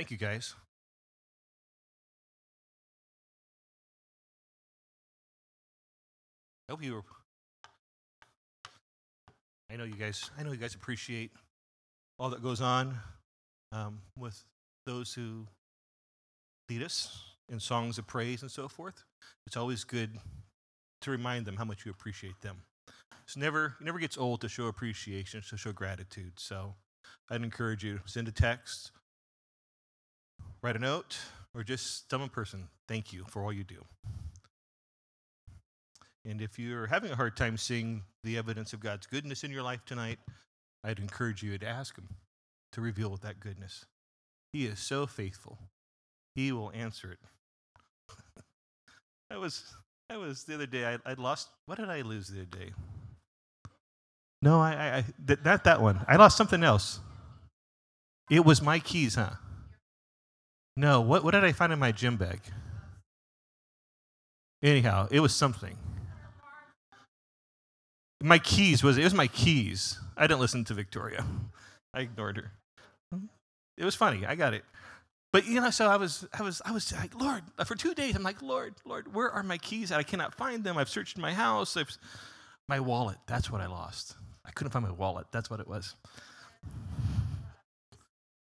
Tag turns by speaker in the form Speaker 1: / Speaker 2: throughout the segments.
Speaker 1: Thank you, guys. I hope you were. I know you guys. I know you guys appreciate all that goes on um, with those who lead us in songs of praise and so forth. It's always good to remind them how much you appreciate them. It's never it never gets old to show appreciation, to show gratitude. So I'd encourage you to send a text, write a note, or just tell in person, thank you for all you do. And if you're having a hard time seeing the evidence of God's goodness in your life tonight, I'd encourage you to ask Him to reveal that goodness. He is so faithful. He will answer it. that was that was the other day. I I lost. What did I lose the other day? No, I, I, I not that one. I lost something else. It was my keys, huh? No. What what did I find in my gym bag? Anyhow, it was something. My keys was it was my keys. I didn't listen to Victoria. I ignored her. It was funny. I got it. But you know, so I was, I was, I was like, Lord, for two days, I'm like, Lord, Lord, where are my keys? I cannot find them. I've searched my house. I've, my wallet. That's what I lost. I couldn't find my wallet. That's what it was.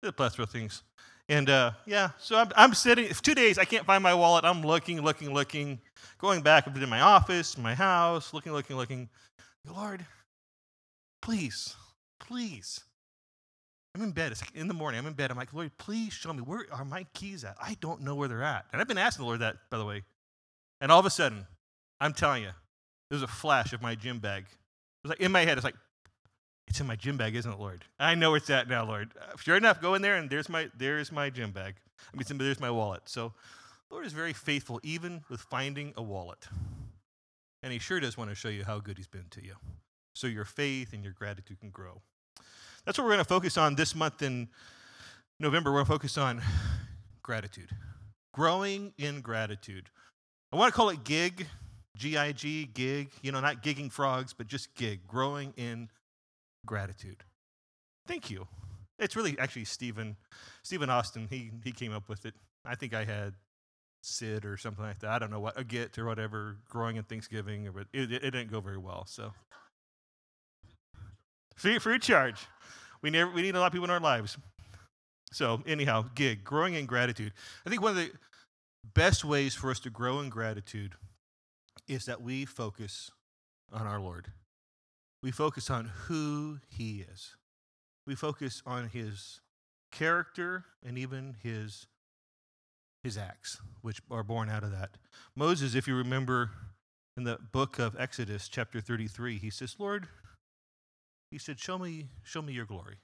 Speaker 1: The plethora of things. And uh, yeah, so I'm, I'm sitting, two days, I can't find my wallet. I'm looking, looking, looking, going back up to in my office, my house, looking, looking, looking. Lord, please, please. I'm in bed. It's like in the morning. I'm in bed. I'm like, Lord, please show me where are my keys at? I don't know where they're at. And I've been asking the Lord that, by the way. And all of a sudden, I'm telling you, there's a flash of my gym bag. It was like in my head, it's like, it's in my gym bag, isn't it, Lord? I know where it's at now, Lord. Uh, sure enough, go in there and there's my there's my gym bag. I mean, there's my wallet. So, Lord is very faithful, even with finding a wallet. And He sure does want to show you how good He's been to you, so your faith and your gratitude can grow. That's what we're going to focus on this month in November. We're going to focus on gratitude, growing in gratitude. I want to call it gig, G I G, gig. You know, not gigging frogs, but just gig, growing in gratitude. Thank you. It's really actually Stephen, Stephen Austin. He he came up with it. I think I had Sid or something like that. I don't know what a Git or whatever. Growing in Thanksgiving, but it, it, it didn't go very well. So free free charge. We never we need a lot of people in our lives. So anyhow, gig growing in gratitude. I think one of the best ways for us to grow in gratitude is that we focus on our Lord. We focus on who He is. We focus on His character and even His, his acts, which are born out of that. Moses, if you remember in the book of Exodus, chapter 33, he says, Lord, he said, Show me, show me your glory.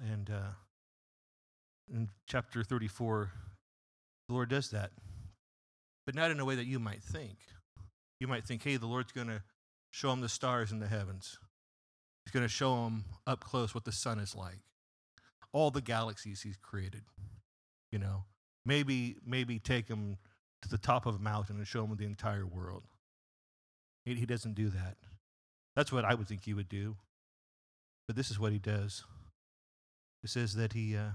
Speaker 1: And uh, in chapter 34, the Lord does that, but not in a way that you might think. You might think, hey, the Lord's going to show him the stars in the heavens. He's going to show him up close what the sun is like, all the galaxies he's created. You know, maybe maybe take him to the top of a mountain and show him the entire world. He, he doesn't do that. That's what I would think he would do. But this is what he does. It says that he uh,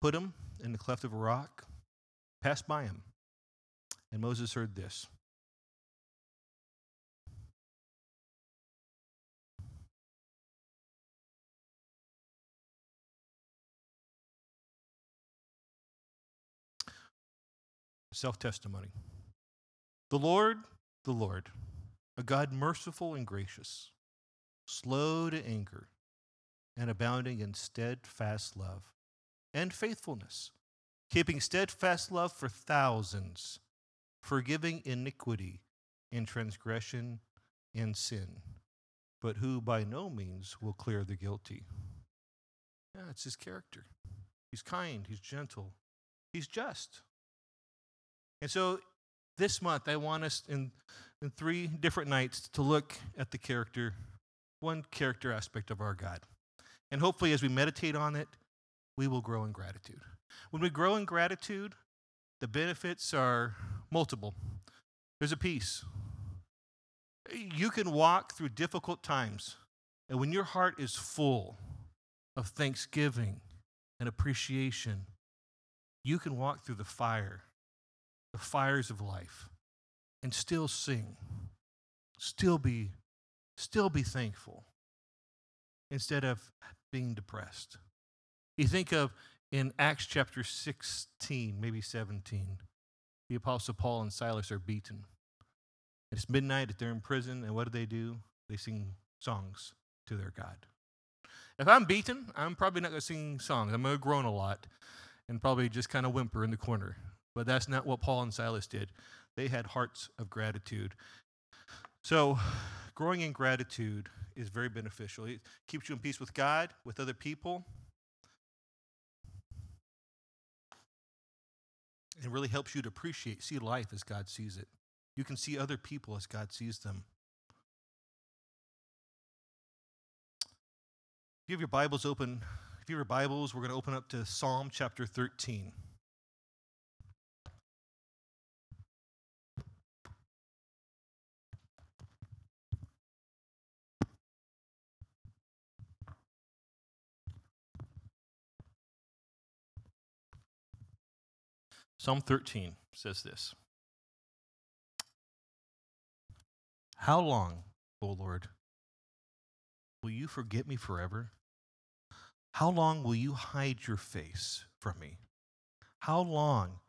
Speaker 1: put him in the cleft of a rock, passed by him, and Moses heard this. Self testimony. The Lord, the Lord, a God merciful and gracious, slow to anger, and abounding in steadfast love and faithfulness, keeping steadfast love for thousands, forgiving iniquity and transgression and sin, but who by no means will clear the guilty. Yeah, it's his character. He's kind, he's gentle, he's just. And so this month, I want us in, in three different nights to look at the character, one character aspect of our God. And hopefully, as we meditate on it, we will grow in gratitude. When we grow in gratitude, the benefits are multiple. There's a peace. You can walk through difficult times, and when your heart is full, of thanksgiving and appreciation, you can walk through the fire, fires of life, and still sing, still be, still be thankful instead of being depressed. You think of in Acts chapter 16, maybe 17, the Apostle Paul and Silas are beaten. It's midnight, they're in prison, and what do they do? They sing songs to their God. If I'm beaten, I'm probably not going to sing songs. I'm going to groan a lot and probably just kind of whimper in the corner. But that's not what Paul and Silas did. They had hearts of gratitude. So, growing in gratitude is very beneficial. It keeps you in peace with God, with other people. It really helps you to appreciate, see life as God sees it. You can see other people as God sees them. If you have your Bibles open, if you have your Bibles, we're going to open up to Psalm chapter 13. Psalm 13 says this How long, O Lord, will you forget me forever? How long will you hide your face from me? How long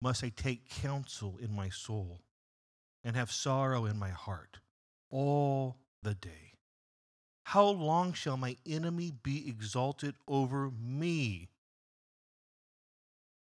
Speaker 1: must I take counsel in my soul and have sorrow in my heart all the day? How long shall my enemy be exalted over me?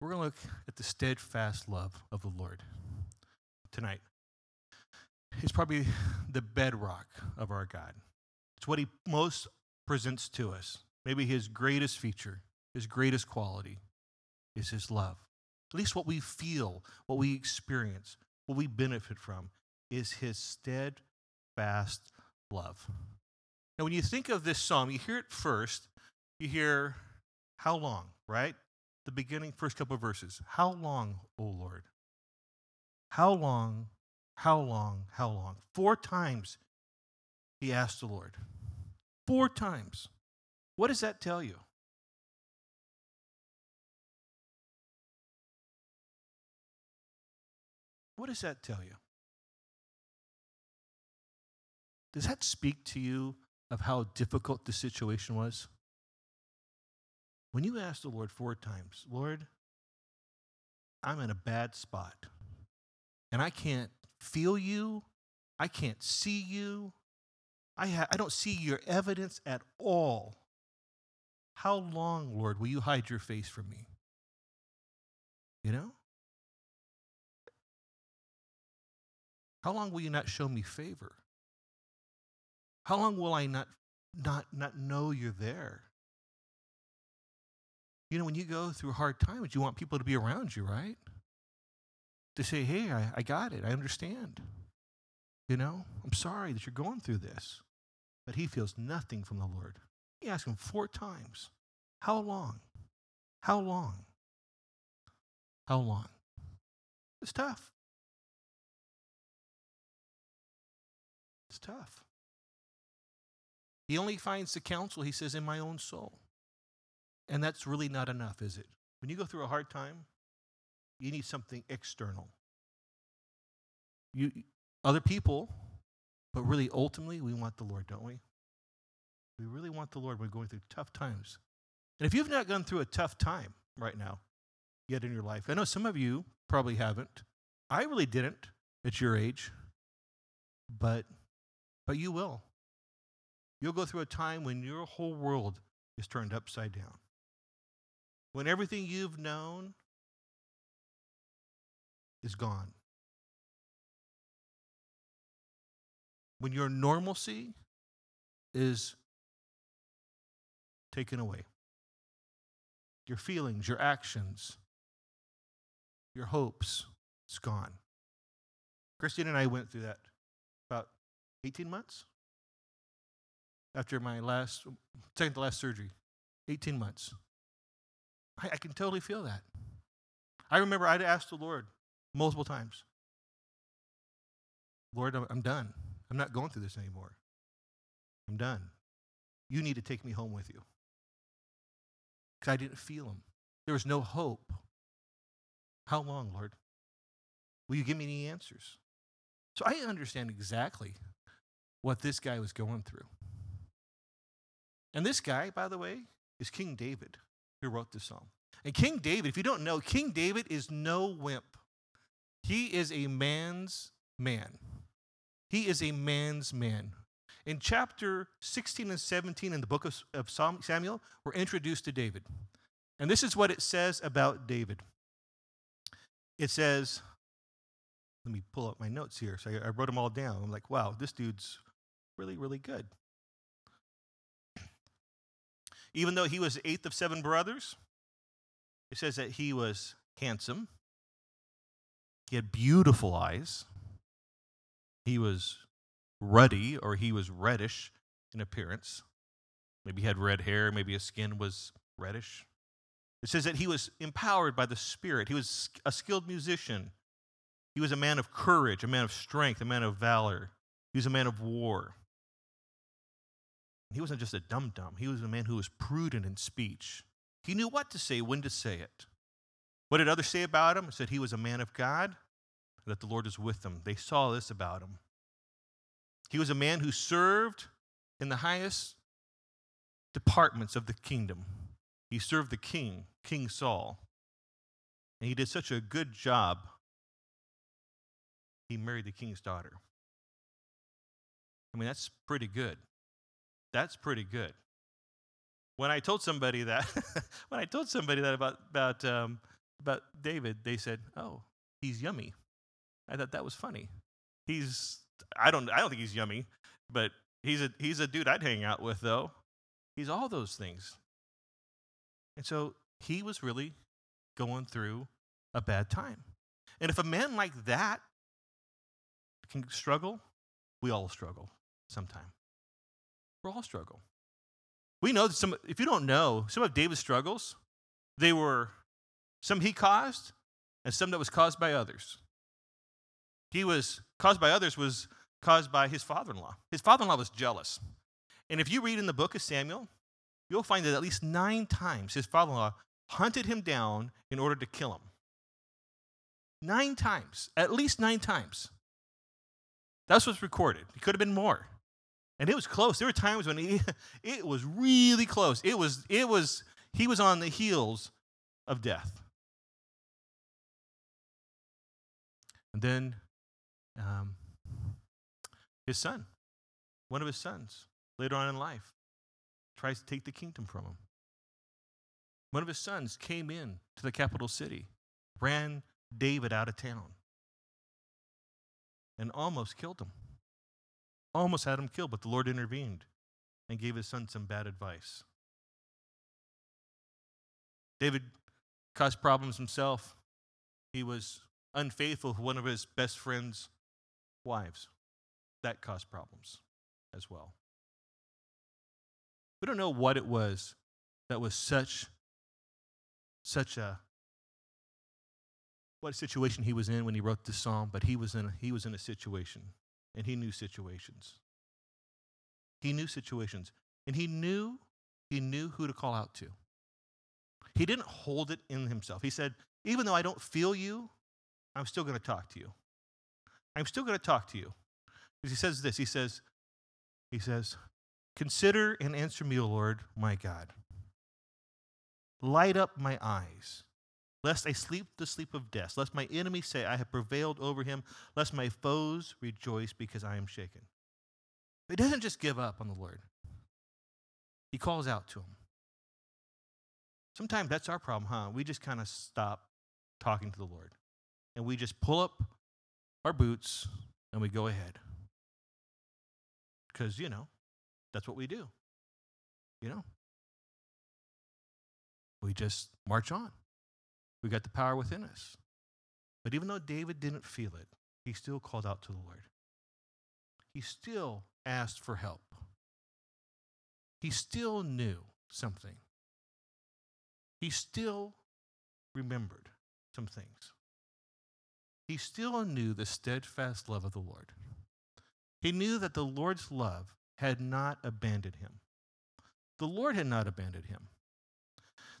Speaker 1: We're going to look at the steadfast love of the Lord tonight. It's probably the bedrock of our God. It's what he most presents to us. Maybe his greatest feature, his greatest quality is his love. At least what we feel, what we experience, what we benefit from is his steadfast love. Now, when you think of this psalm, you hear it first, you hear how long, right? The beginning, first couple of verses. How long, O Lord? How long, how long, how long? Four times he asked the Lord. Four times. What does that tell you? What does that tell you? Does that speak to you of how difficult the situation was? When you ask the Lord four times, Lord, I'm in a bad spot and I can't feel you, I can't see you, I, ha- I don't see your evidence at all. How long, Lord, will you hide your face from me? You know? How long will you not show me favor? How long will I not, not, not know you're there? You know, when you go through hard times, you want people to be around you, right? To say, hey, I, I got it. I understand. You know, I'm sorry that you're going through this. But he feels nothing from the Lord. He asked him four times, How long? How long? How long? It's tough. It's tough. He only finds the counsel, he says, in my own soul. And that's really not enough, is it? When you go through a hard time, you need something external. You, other people, but really ultimately, we want the Lord, don't we? We really want the Lord when we're going through tough times. And if you've not gone through a tough time right now yet in your life, I know some of you probably haven't. I really didn't at your age, but but you will. You'll go through a time when your whole world is turned upside down when everything you've known is gone. When your normalcy is taken away. Your feelings, your actions, your hopes, it's gone. Christine and I went through that about 18 months after my last, second to last surgery. 18 months. I, I can totally feel that. I remember I'd asked the Lord multiple times, Lord, I'm, done. I'm not going through this anymore. I'm done. You need to take me home with you. Because I didn't feel him. There was no hope. How long, Lord? Will you give me any answers? So I understand exactly what this guy was going through. And this guy, by the way, is King David who wrote this psalm. And King David, if you don't know, King David is no wimp. He is a man's man. He is a man's man. In chapter 16 and 17 in the book of, of Samuel, we're introduced to David. And this is what it says about David. It says, let me pull up my notes here. So I, I wrote them all down. I'm like, wow, this dude's really, really good. Even though he was eighth of seven brothers, it says that he was handsome, he had beautiful eyes, he was ruddy or he was reddish in appearance. Maybe he had red hair, maybe his skin was reddish. It says that he was empowered by the Spirit. He was a skilled musician. He was a man of courage, a man of strength, a man of valor. He was a man of war. He wasn't just a dum dum, he was a man who was prudent in speech. He knew what to say, when to say it. What did others say about him? It said he was a man of God, that the Lord was with him. They saw this about him. He was a man who served in the highest departments of the kingdom. He served the king, King Saul. And he did such a good job, he married the king's daughter. I mean, that's pretty good. That's pretty good. When I told somebody that, when I told somebody that about about um, about David, they said, "Oh, he's yummy." I thought that was funny. He's I don't I don't think he's yummy, but he's a he's a dude I'd hang out with though. He's all those things. And so he was really going through a bad time. And if a man like that can struggle, we all struggle sometime. We all struggle. We know that some, if you don't know, some of David's struggles, they were some he caused and some that was caused by others. He was caused by others was caused by his father-in-law. His father-in-law was jealous. And if you read in the book of Samuel, you'll find that at least nine times his father-in-law hunted him down in order to kill him. Nine times, at least nine times. That's what's recorded. It could have been more. And it was close. There were times when he, it was really close. It was, it was, he was on the heels of death. And then um, his son, one of his sons, later on in life, tries to take the kingdom from him. One of his sons came in to the capital city, ran David out of town, and almost killed him. Almost had him killed, but the Lord intervened and gave his son some bad advice. David caused problems himself. He was unfaithful to one of his best friend's wives. That caused problems as well. We don't know what it was that was such such a what situation he was in when he wrote this psalm, but he was in a, he was in a situation and he knew situations. He knew situations and he knew he knew who to call out to. He didn't hold it in himself. He said, "Even though I don't feel you, I'm still going to talk to you. I'm still going to talk to you." Because he says this. He says he says, Consider and answer me, O Lord, my God. Light up my eyes, lest I sleep the sleep of death, lest my enemy say, I have prevailed over him, lest my foes rejoice because I am shaken. He doesn't just give up on the Lord, he calls out to him. Sometimes that's our problem, huh? We just kind of stop talking to the Lord and we just pull up our boots and we go ahead. Because, you know, that's what we do. You know? We just march on. We got the power within us. But even though David didn't feel it, he still called out to the Lord. He still asked for help. He still knew something. He still remembered some things. He still knew the steadfast love of the Lord. He knew that the Lord's love had not abandoned him. The Lord had not abandoned him.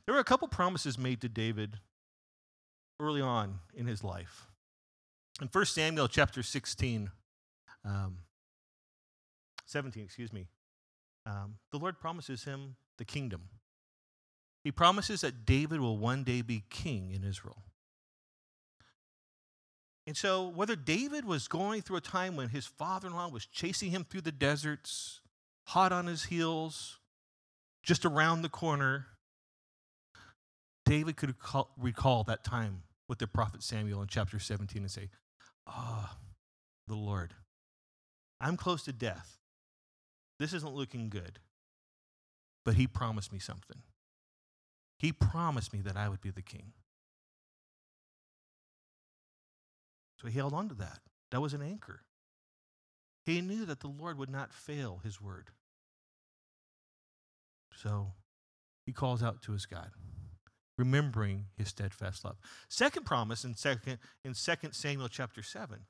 Speaker 1: There were a couple promises made to David early on in his life. In 1 Samuel chapter 16, um, 17, excuse me, um, the Lord promises him the kingdom. He promises that David will one day be king in Israel. And so, whether David was going through a time when his father in law was chasing him through the deserts, hot on his heels, just around the corner, David could recall that time with the prophet Samuel in chapter 17 and say, Ah, oh, the Lord, I'm close to death. This isn't looking good. But he promised me something. He promised me that I would be the king. So he held on to that. That was an anchor. He knew that the Lord would not fail his word. So he calls out to his God, remembering his steadfast love. Second promise in second in 2 Samuel chapter 7.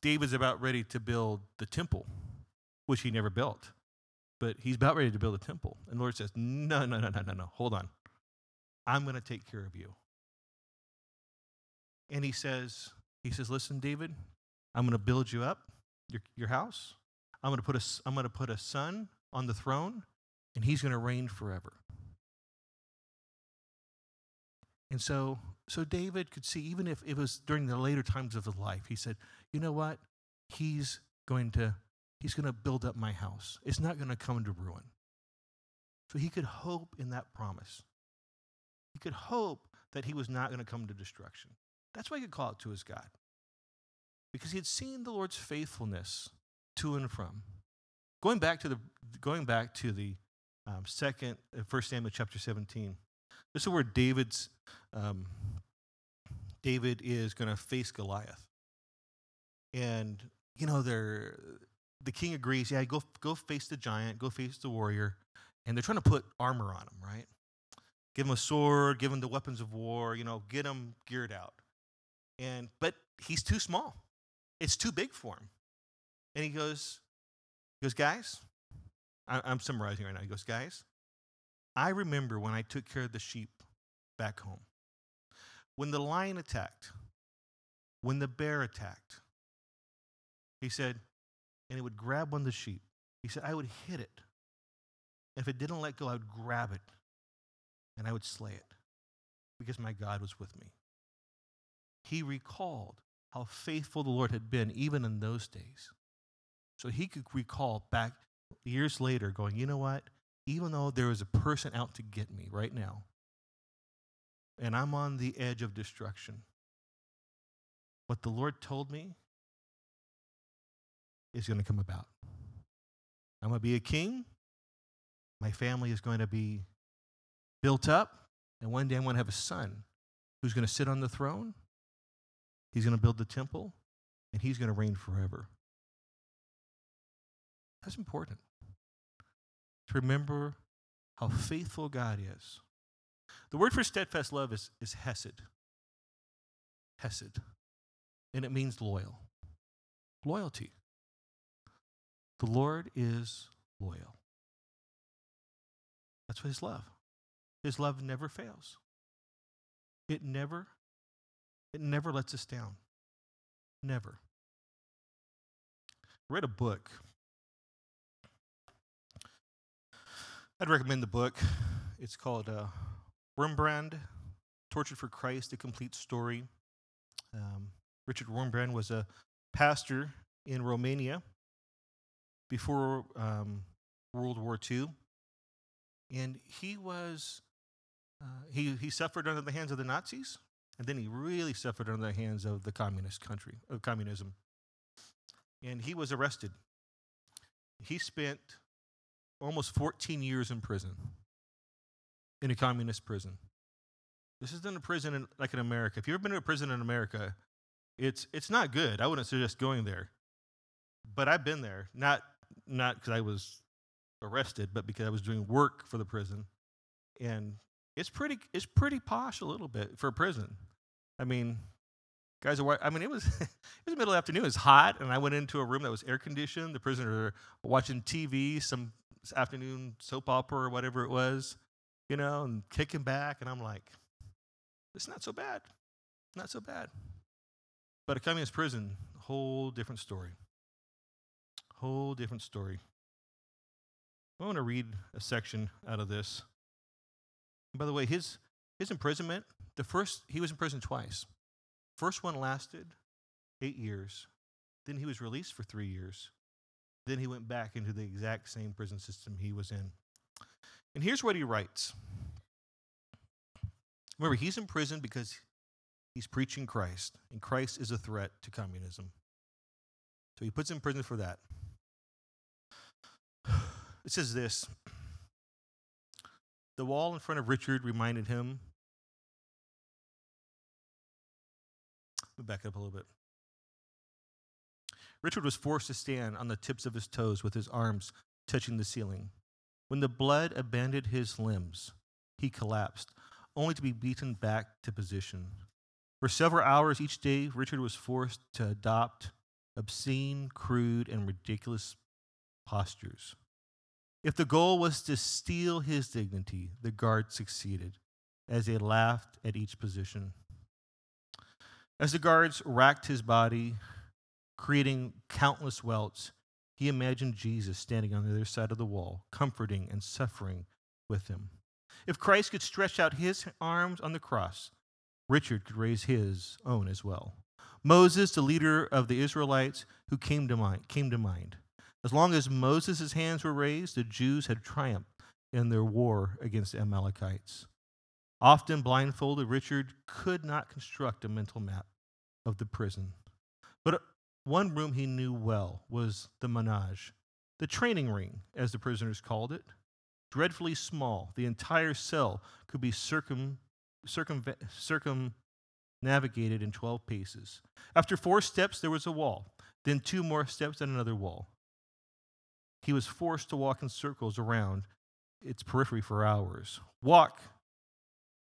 Speaker 1: David's about ready to build the temple, which he never built. But he's about ready to build a temple. And the Lord says, No, no, no, no, no, no. Hold on. I'm going to take care of you. And he says, he says, Listen, David, I'm going to build you up, your, your house. I'm going, to put a, I'm going to put a son on the throne, and he's going to reign forever. And so, so David could see, even if it was during the later times of his life, he said, you know what? He's going to, he's going to build up my house. It's not going to come to ruin. So he could hope in that promise. He could hope that he was not going to come to destruction. That's why he could call it to his God. Because he had seen the Lord's faithfulness to and from. Going back to the going back to the um, second, uh, First Samuel chapter 17. This is where David's um, David is going to face Goliath, and you know they're the king agrees. Yeah, go go face the giant, go face the warrior, and they're trying to put armor on him, right? Give him a sword, give him the weapons of war, you know, get him geared out. And but he's too small. It's too big for him. And he goes, he goes, guys, I, I'm summarizing right now. He goes, guys, I remember when I took care of the sheep back home. When the lion attacked, when the bear attacked, he said, and it would grab one of the sheep. He said, I would hit it. And if it didn't let go, I would grab it and I would slay it because my God was with me. He recalled how faithful the Lord had been even in those days. So he could recall back years later, going, you know what? Even though there is a person out to get me right now, and I'm on the edge of destruction, what the Lord told me is going to come about. I'm going to be a king. My family is going to be built up. And one day I'm going to have a son who's going to sit on the throne. He's going to build the temple. And he's going to reign forever. That's important. To remember how faithful God is. The word for steadfast love is, is hesed. Hesed. And it means loyal. Loyalty. The Lord is loyal. That's what his love. His love never fails. It never, it never lets us down. Never. I read a book. I'd recommend the book. It's called uh, Wurmbrand, Tortured for Christ, a complete story. Um, Richard Wurmbrand was a pastor in Romania before um, World War II. And he was, uh, he, he suffered under the hands of the Nazis, and then he really suffered under the hands of the communist country, of communism. And he was arrested. He spent almost 14 years in prison, in a communist prison. This isn't a prison in, like in America. If you've ever been to a prison in America, it's, it's not good. I wouldn't suggest going there. But I've been there, not not because I was arrested, but because I was doing work for the prison, and it's pretty it's pretty posh a little bit for a prison. I mean, guys are. I mean, it was it was middle afternoon. It was hot, and I went into a room that was air conditioned. The prisoners were watching TV, some afternoon soap opera or whatever it was, you know, and kicking back. And I'm like, it's not so bad, not so bad. But a communist prison, whole different story. Whole different story. I want to read a section out of this. By the way, his his imprisonment, the first he was in prison twice. First one lasted eight years. Then he was released for three years. Then he went back into the exact same prison system he was in. And here's what he writes. Remember, he's in prison because he's preaching Christ, and Christ is a threat to communism. So he puts him in prison for that. It says this The wall in front of Richard reminded him. Let me back up a little bit. Richard was forced to stand on the tips of his toes with his arms touching the ceiling. When the blood abandoned his limbs, he collapsed, only to be beaten back to position. For several hours each day, Richard was forced to adopt obscene, crude, and ridiculous postures. If the goal was to steal his dignity, the guard succeeded as they laughed at each position. As the guards racked his body, creating countless welts, he imagined Jesus standing on the other side of the wall, comforting and suffering with him. If Christ could stretch out his arms on the cross, Richard could raise his own as well. Moses, the leader of the Israelites, who came to mind, came to mind. As long as Moses' hands were raised, the Jews had triumphed in their war against the Amalekites. Often blindfolded, Richard could not construct a mental map of the prison. But one room he knew well was the menage, the training ring, as the prisoners called it. Dreadfully small, the entire cell could be circum, circum, circumnavigated in 12 paces. After four steps, there was a wall, then two more steps and another wall. He was forced to walk in circles around its periphery for hours. Walk,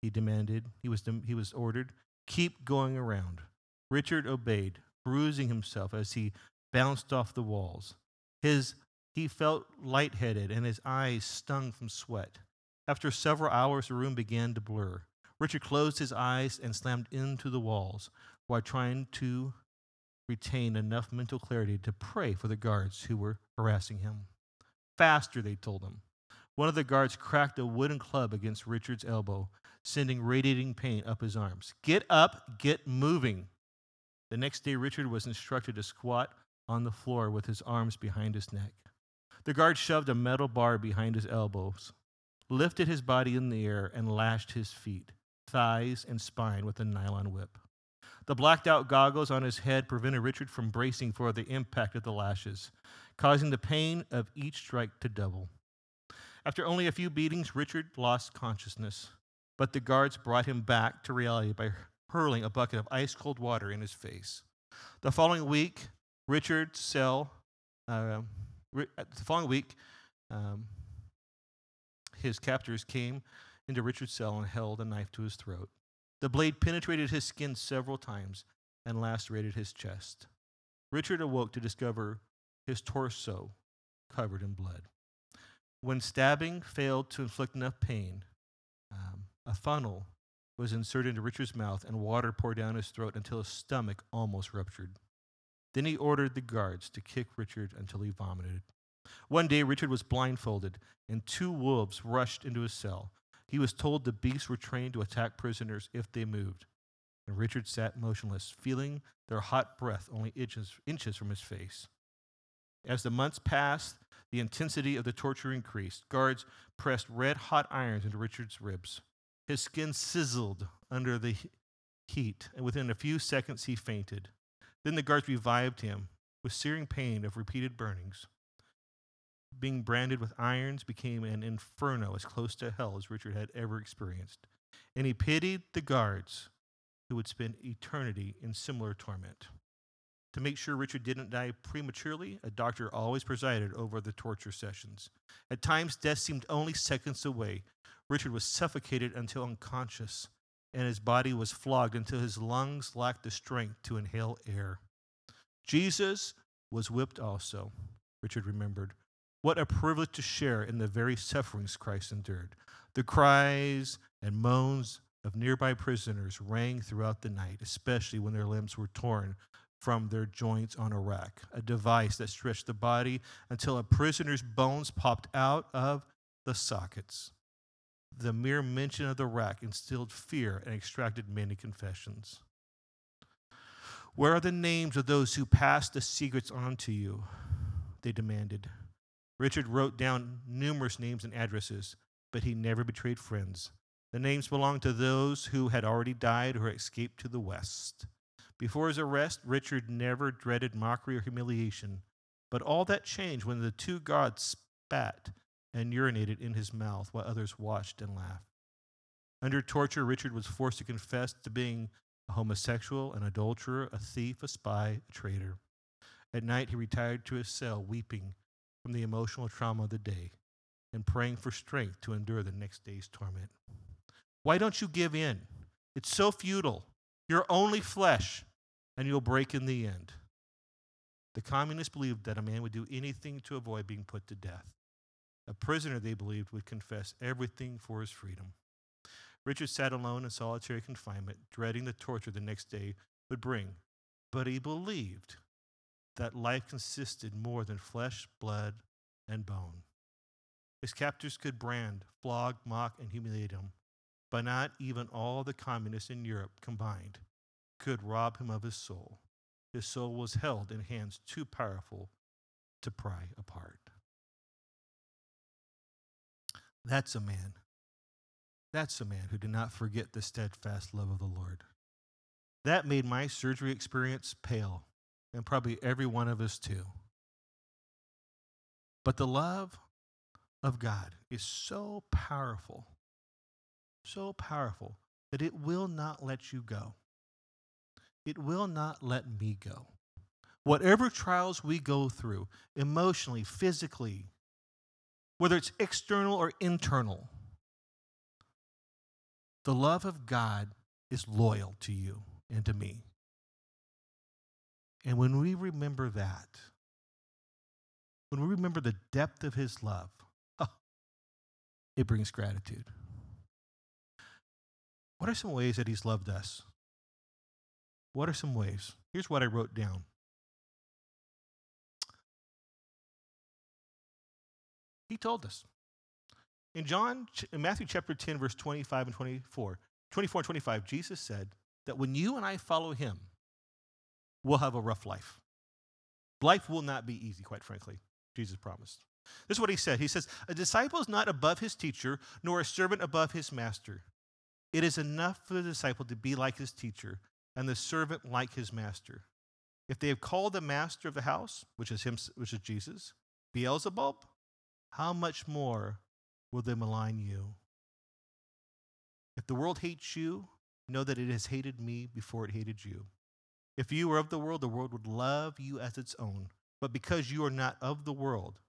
Speaker 1: he demanded. He was, he was ordered. Keep going around. Richard obeyed, bruising himself as he bounced off the walls. His, he felt lightheaded and his eyes stung from sweat. After several hours, the room began to blur. Richard closed his eyes and slammed into the walls while trying to retain enough mental clarity to pray for the guards who were harassing him. Faster, they told him. One of the guards cracked a wooden club against Richard's elbow, sending radiating pain up his arms. Get up, get moving. The next day, Richard was instructed to squat on the floor with his arms behind his neck. The guard shoved a metal bar behind his elbows, lifted his body in the air, and lashed his feet, thighs, and spine with a nylon whip. The blacked out goggles on his head prevented Richard from bracing for the impact of the lashes, causing the pain of each strike to double. After only a few beatings, Richard lost consciousness, but the guards brought him back to reality by hurling a bucket of ice cold water in his face. The following week, Richard's cell, uh, the following week, um, his captors came into Richard's cell and held a knife to his throat. The blade penetrated his skin several times and lacerated his chest. Richard awoke to discover his torso covered in blood. When stabbing failed to inflict enough pain, um, a funnel was inserted into Richard's mouth and water poured down his throat until his stomach almost ruptured. Then he ordered the guards to kick Richard until he vomited. One day, Richard was blindfolded, and two wolves rushed into his cell. He was told the beasts were trained to attack prisoners if they moved. And Richard sat motionless, feeling their hot breath only inches, inches from his face. As the months passed, the intensity of the torture increased. Guards pressed red hot irons into Richard's ribs. His skin sizzled under the heat, and within a few seconds he fainted. Then the guards revived him with searing pain of repeated burnings. being branded with irons became an inferno as close to hell as Richard had ever experienced. And he pitied the guards who would spend eternity in similar torment. To make sure Richard didn't die prematurely, a doctor always presided over the torture sessions. At times, death seemed only seconds away. Richard was suffocated until unconscious, and his body was flogged until his lungs lacked the strength to inhale air. Jesus was whipped also, Richard remembered. What a privilege to share in the very sufferings Christ endured. The cries and moans of nearby prisoners rang throughout the night, especially when their limbs were torn from their joints on a rack, a device that stretched the body until a prisoner's bones popped out of the sockets. The mere mention of the rack instilled fear and extracted many confessions. Where are the names of those who passed the secrets on to you? They demanded. Richard wrote down numerous names and addresses, but he never betrayed friends. The names belonged to those who had already died or escaped to the west. Before his arrest, Richard never dreaded mockery or humiliation, but all that changed when the two gods spat and urinated in his mouth while others watched and laughed. Under torture, Richard was forced to confess to being a homosexual, an adulterer, a thief, a spy, a traitor. At night, he retired to his cell, weeping from the emotional trauma of the day and praying for strength to endure the next day's torment. Why don't you give in? It's so futile. You're only flesh, and you'll break in the end. The communists believed that a man would do anything to avoid being put to death. A prisoner, they believed, would confess everything for his freedom. Richard sat alone in solitary confinement, dreading the torture the next day would bring. But he believed that life consisted more than flesh, blood, and bone. His captors could brand, flog, mock, and humiliate him, but not even all the communists in Europe combined could rob him of his soul. His soul was held in hands too powerful to pry apart. That's a man. That's a man who did not forget the steadfast love of the Lord. That made my surgery experience pale, and probably every one of us too. But the love of God is so powerful so powerful that it will not let you go. It will not let me go. Whatever trials we go through, emotionally, physically, whether it's external or internal, the love of God is loyal to you and to me. And when we remember that, when we remember the depth of his love, oh, it brings gratitude. What are some ways that He's loved us? What are some ways? Here's what I wrote down. He told us. In John, in Matthew chapter 10, verse 25 and 24, 24 and 25, Jesus said that when you and I follow him, we'll have a rough life. Life will not be easy, quite frankly, Jesus promised. This is what he said. He says, A disciple is not above his teacher, nor a servant above his master. It is enough for the disciple to be like his teacher and the servant like his master. If they have called the master of the house, which is him, which is Jesus, Beelzebub, how much more will they malign you? If the world hates you, know that it has hated me before it hated you. If you were of the world, the world would love you as its own. But because you are not of the world,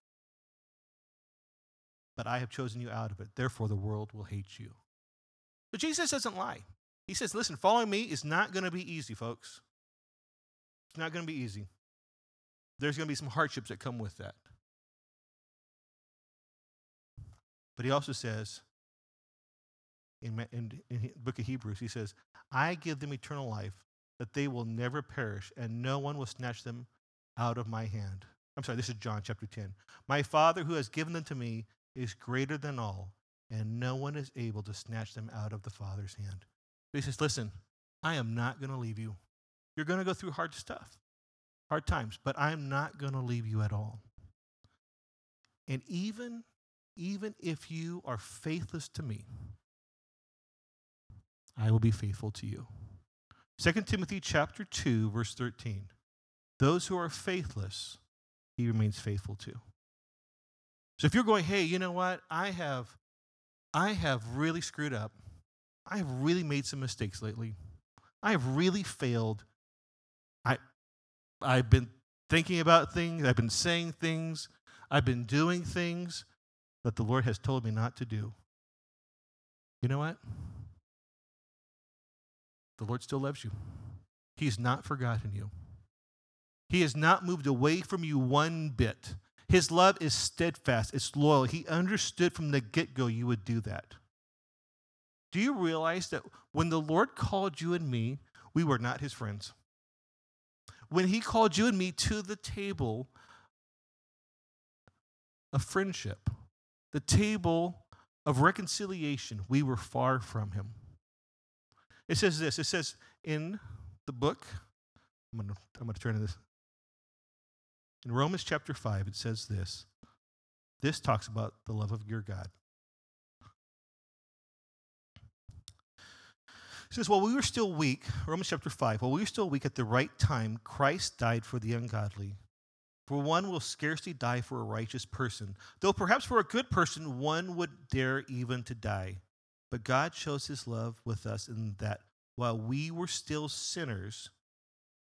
Speaker 1: but I have chosen you out of it, therefore the world will hate you. But Jesus doesn't lie. He says, listen, following me is not going to be easy, folks. It's not going to be easy. There's going to be some hardships that come with that. But he also says, in, in, in the book of Hebrews, he says, I give them eternal life, that they will never perish, and no one will snatch them out of my hand. I'm sorry, this is John chapter 10. My Father who has given them to me is greater than all, and no one is able to snatch them out of the Father's hand. But he says, Listen, I am not going to leave you. You're going to go through hard stuff, hard times, but I'm not going to leave you at all. And even, even if you are faithless to me, I will be faithful to you. 2 Timothy chapter 2, verse 13. Those who are faithless, he remains faithful to. So if you're going, hey, you know what? I have I have really screwed up. I have really made some mistakes lately. I have really failed. I I've been thinking about things, I've been saying things, I've been doing things that the Lord has told me not to do. You know what? The Lord still loves you. He's not forgotten you. He has not moved away from you one bit. His love is steadfast, it's loyal. He understood from the get go you would do that. Do you realize that when the Lord called you and me, we were not his friends? When he called you and me to the table of friendship, the table of reconciliation, we were far from him. It says this it says in the book, I'm going to I'm going to turn to this. In Romans chapter 5, it says this. This talks about the love of your God. Says, While we were still weak, Romans chapter 5, while we were still weak at the right time, Christ died for the ungodly. For one will scarcely die for a righteous person, though perhaps for a good person one would dare even to die. But God shows his love with us in that while we were still sinners,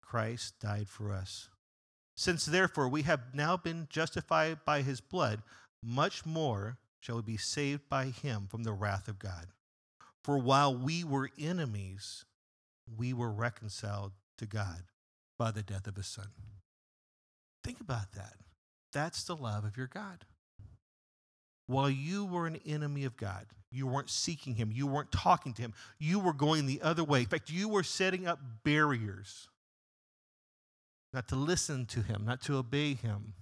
Speaker 1: Christ died for us. Since therefore we have now been justified by his blood, much more shall we be saved by him from the wrath of God. For while we were enemies, we were reconciled to God by the death of his son. Think about that. That's the love of your God. While you were an enemy of God, you weren't seeking him, you weren't talking to him, you were going the other way. In fact, you were setting up barriers not to listen to him, not to obey him.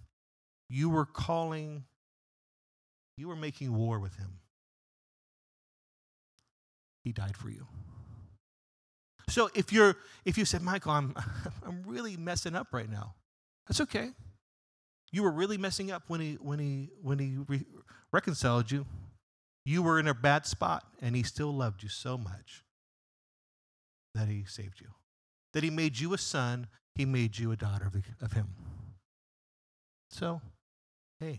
Speaker 1: You were calling, you were making war with him. He died for you. So if you're if you said, Michael, I'm I'm really messing up right now, that's okay. You were really messing up when he when he when he re- reconciled you. You were in a bad spot, and he still loved you so much that he saved you. That he made you a son, he made you a daughter of, of him. So, hey,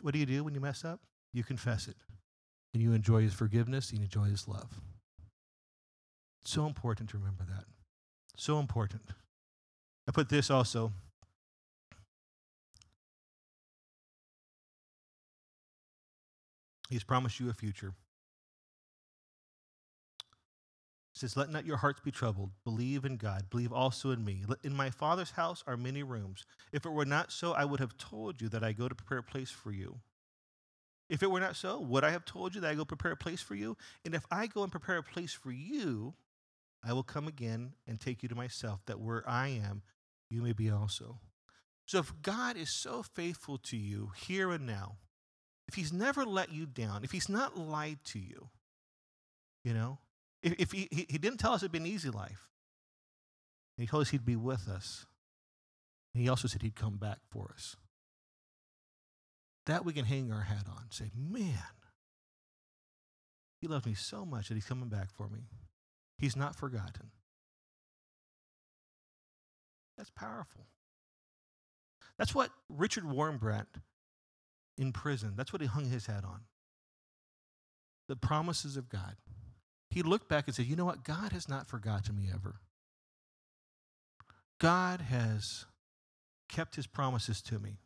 Speaker 1: what do you do when you mess up? You confess it and you enjoy his forgiveness and you enjoy his love. So important to remember that. So important. I put this also. He's promised you a future. Says, Let not your hearts be troubled. Believe in God. Believe also in me. In my Father's house are many rooms. If it were not so, I would have told you that I go to prepare a place for you. If it were not so, would I have told you that I go prepare a place for you? And if I go and prepare a place for you, I will come again and take you to myself, that where I am, you may be also. So if God is so faithful to you here and now, if he's never let you down, if he's not lied to you, you know, if, if he, he, he didn't tell us it'd be an easy life, he told us he'd be with us. He also said he'd come back for us. That we can hang our hat on. Say, man, he loved me so much that he's coming back for me. He's not forgotten. That's powerful. That's what Richard Wurmbrand in prison, that's what he hung his hat on. The promises of God. He looked back and said, You know what? God has not forgotten me ever. God has kept his promises to me,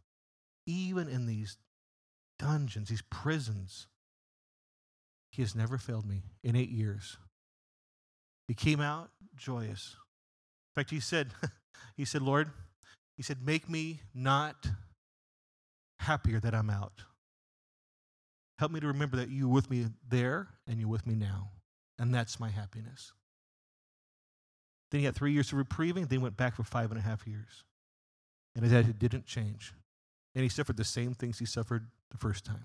Speaker 1: even in these dungeons, these prisons. He has never failed me in eight years. He came out joyous. In fact, he said, he said, Lord, he said, make me not happier that I'm out. Help me to remember that you were with me there and you're with me now. And that's my happiness. Then he had three years of reprieving, then he went back for five and a half years. And his attitude didn't change. And he suffered the same things he suffered the first time.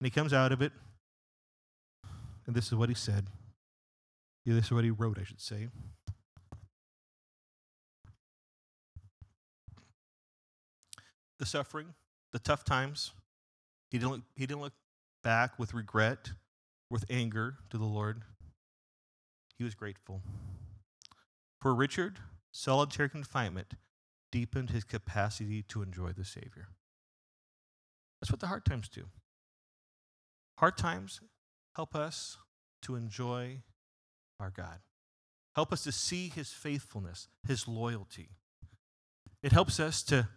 Speaker 1: And he comes out of it, and this is what he said. Yeah, this is what he wrote, I should say. The suffering, the tough times, he didn't look, he didn't look back with regret, with anger to the Lord. He was grateful. For Richard, solitary confinement deepened his capacity to enjoy the Savior. That's what the hard times do. Hard times help us to enjoy our God. Help us to see his faithfulness, his loyalty. It helps us to,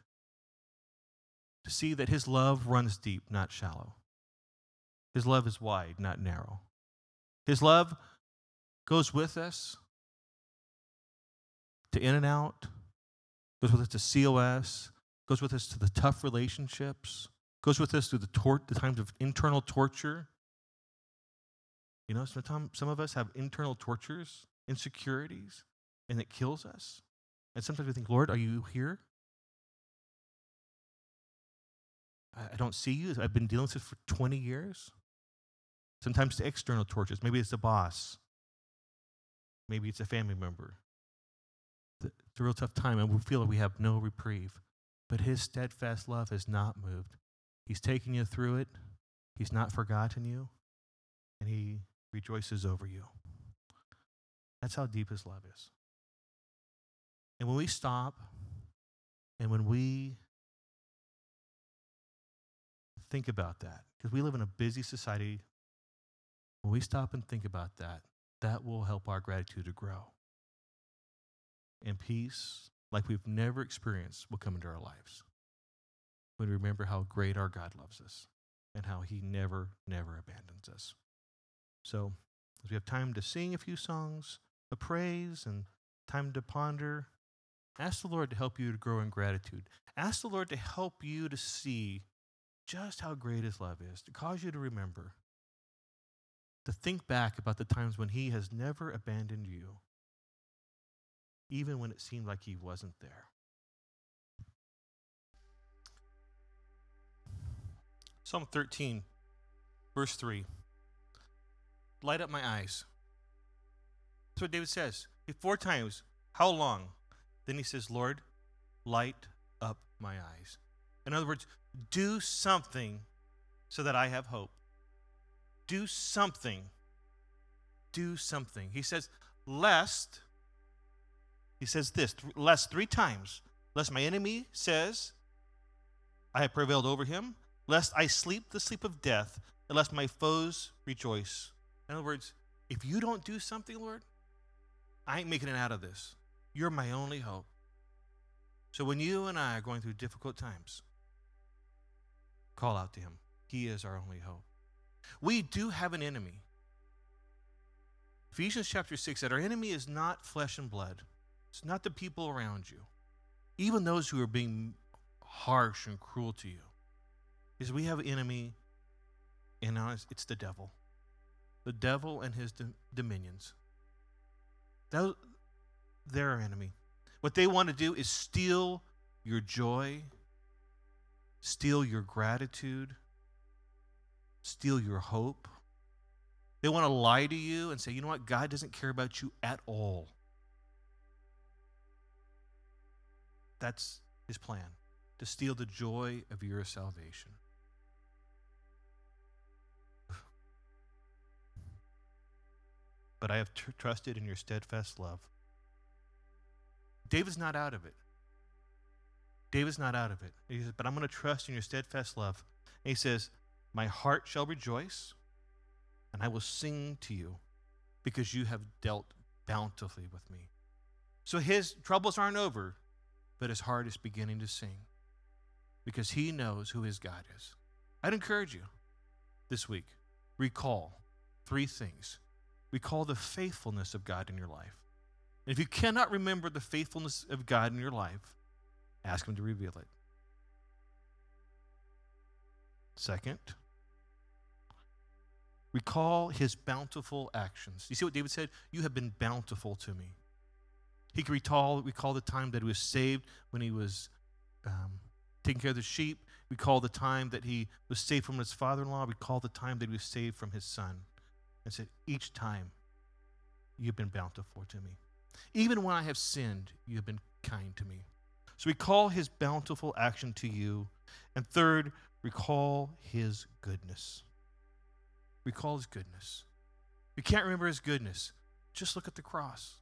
Speaker 1: to see that his love runs deep, not shallow. His love is wide, not narrow. His love goes with us to In-N-Out, goes with us to COS, goes with us to the tough relationships, goes with us through the, tor- the times of internal torture. You know, sometimes some of us have internal tortures, insecurities, and it kills us. And sometimes we think, Lord, are you here? I, don't see you. I've been dealing with this for 20 years. Sometimes the external tortures. Maybe it's a boss. Maybe it's a family member. It's a real tough time, and we feel like we have no reprieve. But his steadfast love has not moved. He's taken you through it, he's not forgotten you, and he rejoices over you. That's how deep his love is. And when we stop and when we think about that, because we live in a busy society, when we stop and think about that, that will help our gratitude to grow. And peace, like we've never experienced, will come into our lives when we remember how great our God loves us and how he never, never abandons us. So, as we have time to sing a few songs of praise and time to ponder, ask the Lord to help you to grow in gratitude. Ask the Lord to help you to see just how great his love is, to cause you to remember to think back about the times when He has never abandoned you, even when it seemed like He wasn't there. Psalm 13, verse 3. Light up my eyes. That's what David says. Four times. How long? Then he says, Lord, light up my eyes. In other words, do something so that I have hope do something. Do something. He says, lest, he says this, lest three times, lest my enemy says, I have prevailed over him, lest I sleep the sleep of death, and lest my foes rejoice. In other words, if you don't do something, Lord, I ain't making it out of this. You're my only hope. So when you and I are going through difficult times, call out to him. He is our only hope. We do have an enemy. Ephesians chapter 6 said, Our enemy is not flesh and blood, it's not the people around you, even those who are being harsh and cruel to you. Is we have an enemy, and it's the devil. The devil and his dominions. They're our enemy. What they want to do is steal your joy, steal your gratitude, steal your hope. They want to lie to you and say, you know what, God doesn't care about you at all. That's his plan to steal the joy of your salvation. But I have tr- trusted in your steadfast love. David's not out of it. David's not out of it. He says, But I'm going to trust in your steadfast love. And he says, my heart shall rejoice, and I will sing to you because you have dealt bountifully with me. So his troubles aren't over, but his heart is beginning to sing because he knows who his God is. I'd encourage you this week recall three things. Recall the faithfulness of God in your life. And if you cannot remember the faithfulness of God in your life, ask Him to reveal it. Second, Recall his bountiful actions. You see what David said? You have been bountiful to me. He could recall, recall the time that he was saved when he was um, taking care of the sheep. Recall the time that he was saved from his father in law. Recall the time that he was saved from his son. And said, Each time you've been bountiful to me. Even when I have sinned, you have been kind to me. So recall his bountiful action to you. And third, recall his goodness. Recall his goodness. You can't remember his goodness, just look at the cross.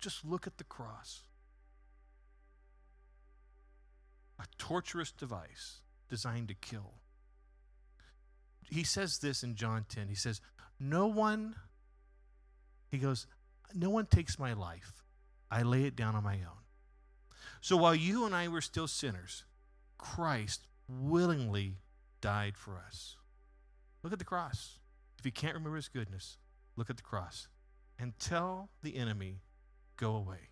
Speaker 1: Just look at the cross. A torturous device designed to kill. He says this in John 10. He says, No one, he goes, No one takes my life. I lay it down on my own. So while you and I were still sinners, Christ willingly died for us. Look at the cross. If you can't remember his goodness, look at the cross and tell the enemy, go away.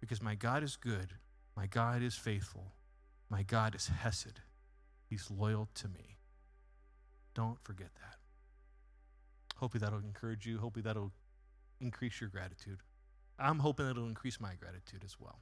Speaker 1: Because my God is good, my God is faithful, my God is Hesed. He's loyal to me. Don't forget that. Hopefully that'll encourage you. Hopefully that'll increase your gratitude. I'm hoping it'll increase my gratitude as well.